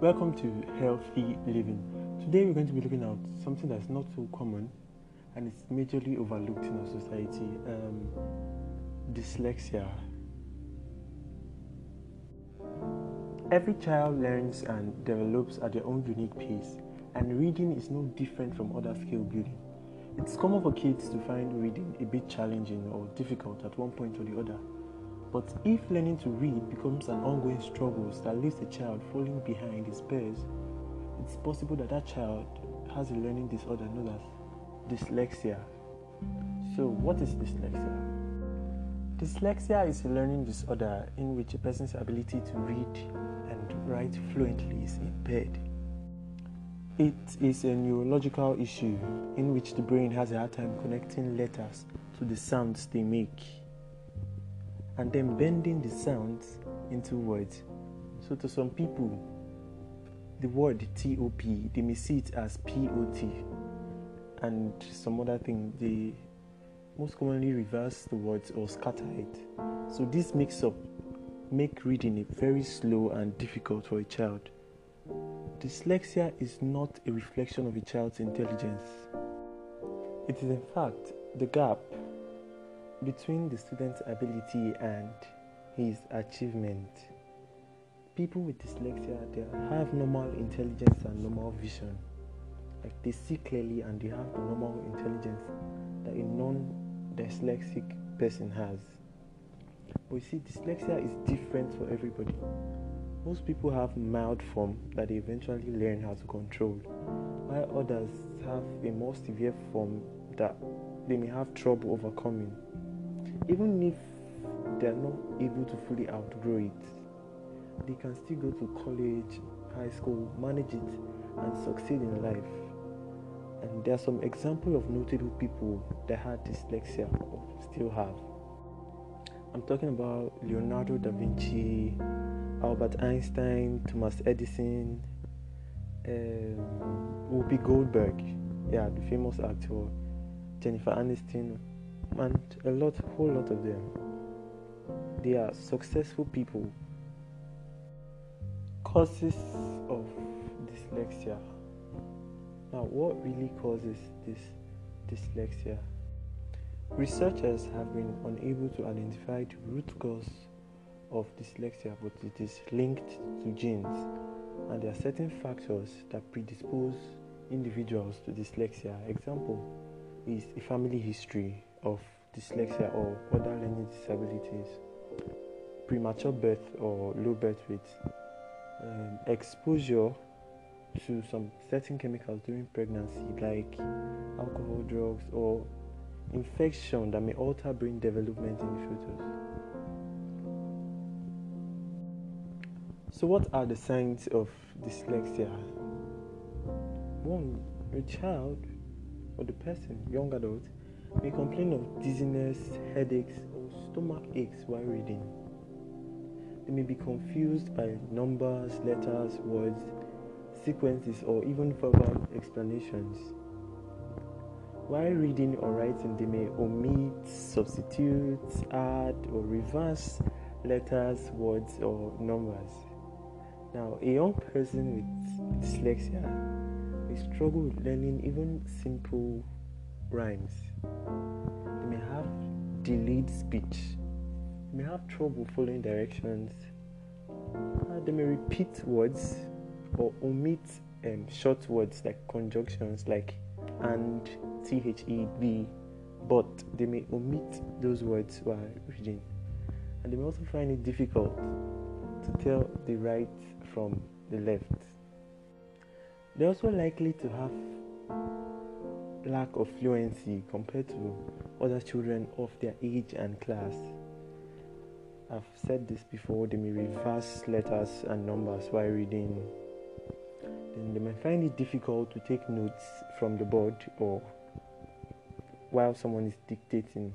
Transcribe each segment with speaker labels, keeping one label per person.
Speaker 1: Welcome to Healthy Living. Today we're going to be looking at something that's not so common and it's majorly overlooked in our society um, dyslexia. Every child learns and develops at their own unique pace, and reading is no different from other skill building. It's common for kids to find reading a bit challenging or difficult at one point or the other. But if learning to read becomes an ongoing struggle that leaves a child falling behind his peers, it's possible that that child has a learning disorder known as dyslexia. So, what is dyslexia? Dyslexia is a learning disorder in which a person's ability to read and write fluently is impaired. It is a neurological issue in which the brain has a hard time connecting letters to the sounds they make and then bending the sounds into words. So, to some people, the word TOP, they may see it as POT, and some other thing, they most commonly reverse the words or scatter it. So, this mix up make reading very slow and difficult for a child. Dyslexia is not a reflection of a child's intelligence. It is, in fact, the gap between the student's ability and his achievement. People with dyslexia they have normal intelligence and normal vision. Like they see clearly and they have the normal intelligence that a non-dyslexic person has. But you see, dyslexia is different for everybody. Most people have mild form that they eventually learn how to control, while others have a more severe form that they may have trouble overcoming even if they're not able to fully outgrow it, they can still go to college, high school, manage it, and succeed in life. And there are some examples of notable people that had dyslexia or still have. I'm talking about Leonardo da Vinci, Albert Einstein, Thomas Edison, um, Whoopi Goldberg, yeah, the famous actor, Jennifer Aniston, and a lot, whole lot of them. They are successful people. Causes of dyslexia. Now, what really causes this dyslexia? Researchers have been unable to identify the root cause of dyslexia, but it is linked to genes, and there are certain factors that predispose individuals to dyslexia. Example is a family history of dyslexia or other learning disabilities, premature birth or low birth weight, um, exposure to some certain chemicals during pregnancy, like alcohol, drugs, or infection that may alter brain development in the fetus. So, what are the signs of dyslexia? One, a child or the person, young adult, may complain of dizziness, headaches, or stomach aches while reading. They may be confused by numbers, letters, words, sequences, or even verbal explanations. While reading or writing, they may omit, substitute, add, or reverse letters, words, or numbers. Now, a young person with dyslexia may struggle with learning even simple rhymes. They may have delayed speech. They may have trouble following directions. Uh, they may repeat words or omit um, short words like conjunctions like and, the, but they may omit those words while reading. And they may also find it difficult to tell the right from the left. They're also likely to have lack of fluency compared to other children of their age and class. I've said this before, they may reverse letters and numbers while reading. Then they may find it difficult to take notes from the board or while someone is dictating.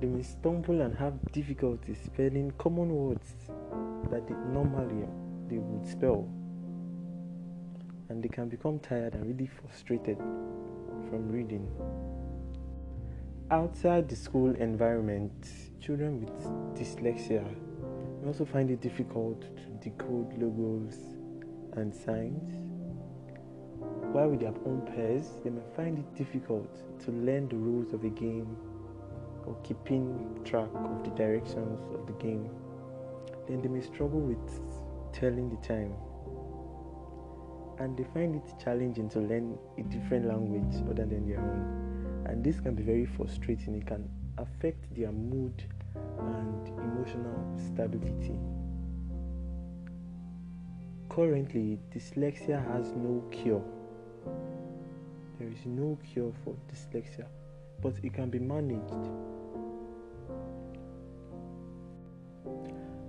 Speaker 1: They may stumble and have difficulty spelling common words that they normally they would spell and they can become tired and really frustrated from reading. Outside the school environment, children with dyslexia may also find it difficult to decode logos and signs. While with their own peers, they may find it difficult to learn the rules of a game or keeping track of the directions of the game. Then they may struggle with telling the time. And they find it challenging to learn a different language other than their own. And this can be very frustrating. It can affect their mood and emotional stability. Currently, dyslexia has no cure. There is no cure for dyslexia, but it can be managed.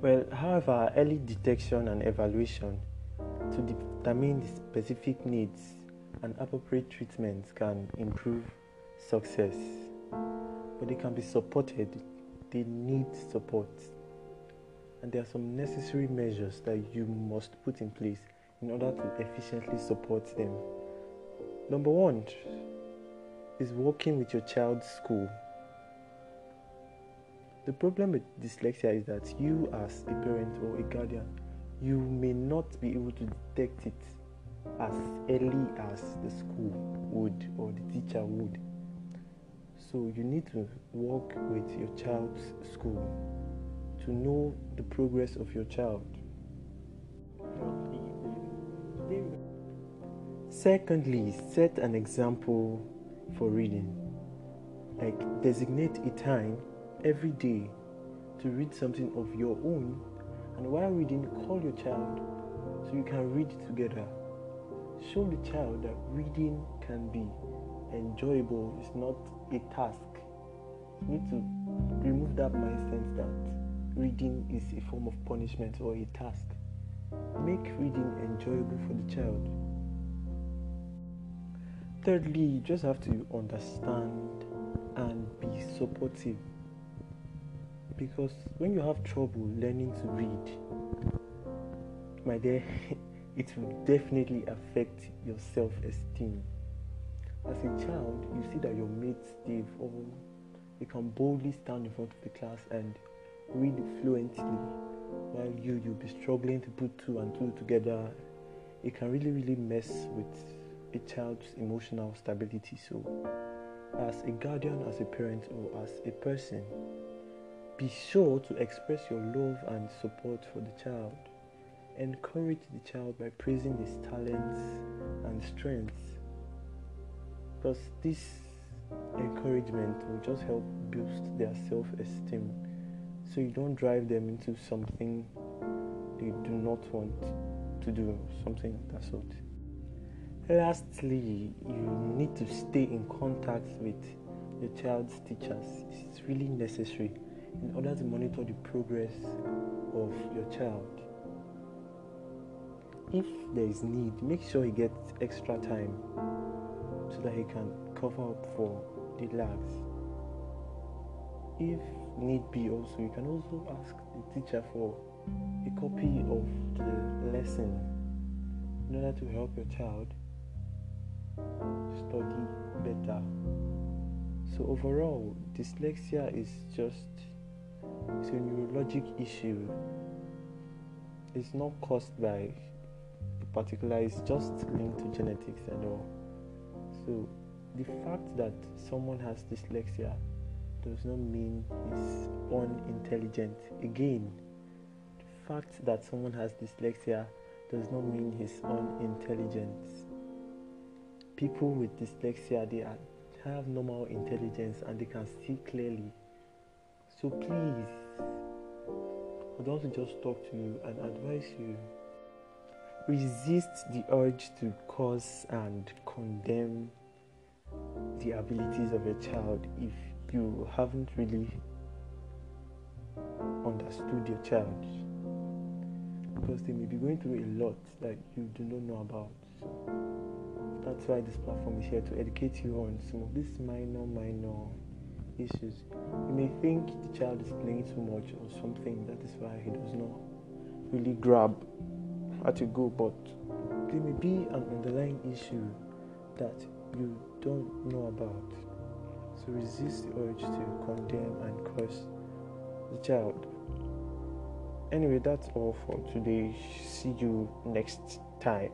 Speaker 1: Well, however, early detection and evaluation to determine the specific needs and appropriate treatments can improve success. But they can be supported, they need support. And there are some necessary measures that you must put in place in order to efficiently support them. Number one is working with your child's school. The problem with dyslexia is that you, as a parent or a guardian, you may not be able to detect it as early as the school would or the teacher would. So you need to work with your child's school to know the progress of your child. Secondly, set an example for reading. Like designate a time every day to read something of your own, and while reading, call your child so you can read together. Show the child that reading can be enjoyable, it's not a task. You need to remove that mindset that reading is a form of punishment or a task. Make reading enjoyable for the child. Thirdly, you just have to understand and be supportive. Because when you have trouble learning to read, my dear, it will definitely affect your self esteem. As a child, you see that your mates, they've they can boldly stand in front of the class and read fluently while you you'll be struggling to put two and two together it can really really mess with a child's emotional stability so as a guardian as a parent or as a person be sure to express your love and support for the child encourage the child by praising his talents and strengths because this encouragement will just help boost their self-esteem so you don't drive them into something they do not want to do, something of that sort. Lastly, you need to stay in contact with your child's teachers. It's really necessary in order to monitor the progress of your child. If there is need, make sure he gets extra time so that he can cover up for the lags. If need be also you can also ask the teacher for a copy of the lesson in order to help your child study better so overall dyslexia is just it's a neurologic issue it's not caused by a particular it's just linked to genetics and all so the fact that someone has dyslexia does not mean he's unintelligent. Again, the fact that someone has dyslexia does not mean he's unintelligent. People with dyslexia they are, have normal intelligence and they can see clearly. So please, I want to just talk to you and advise you. Resist the urge to curse and condemn the abilities of your child if you haven't really understood your child because they may be going through a lot that you do not know about. That's why this platform is here to educate you on some of these minor, minor issues. You may think the child is playing too much or something, that is why he does not really grab at you go, but there may be an underlying issue that you don't know about. So resist the urge to condemn and curse the child. Anyway, that's all for today. See you next time.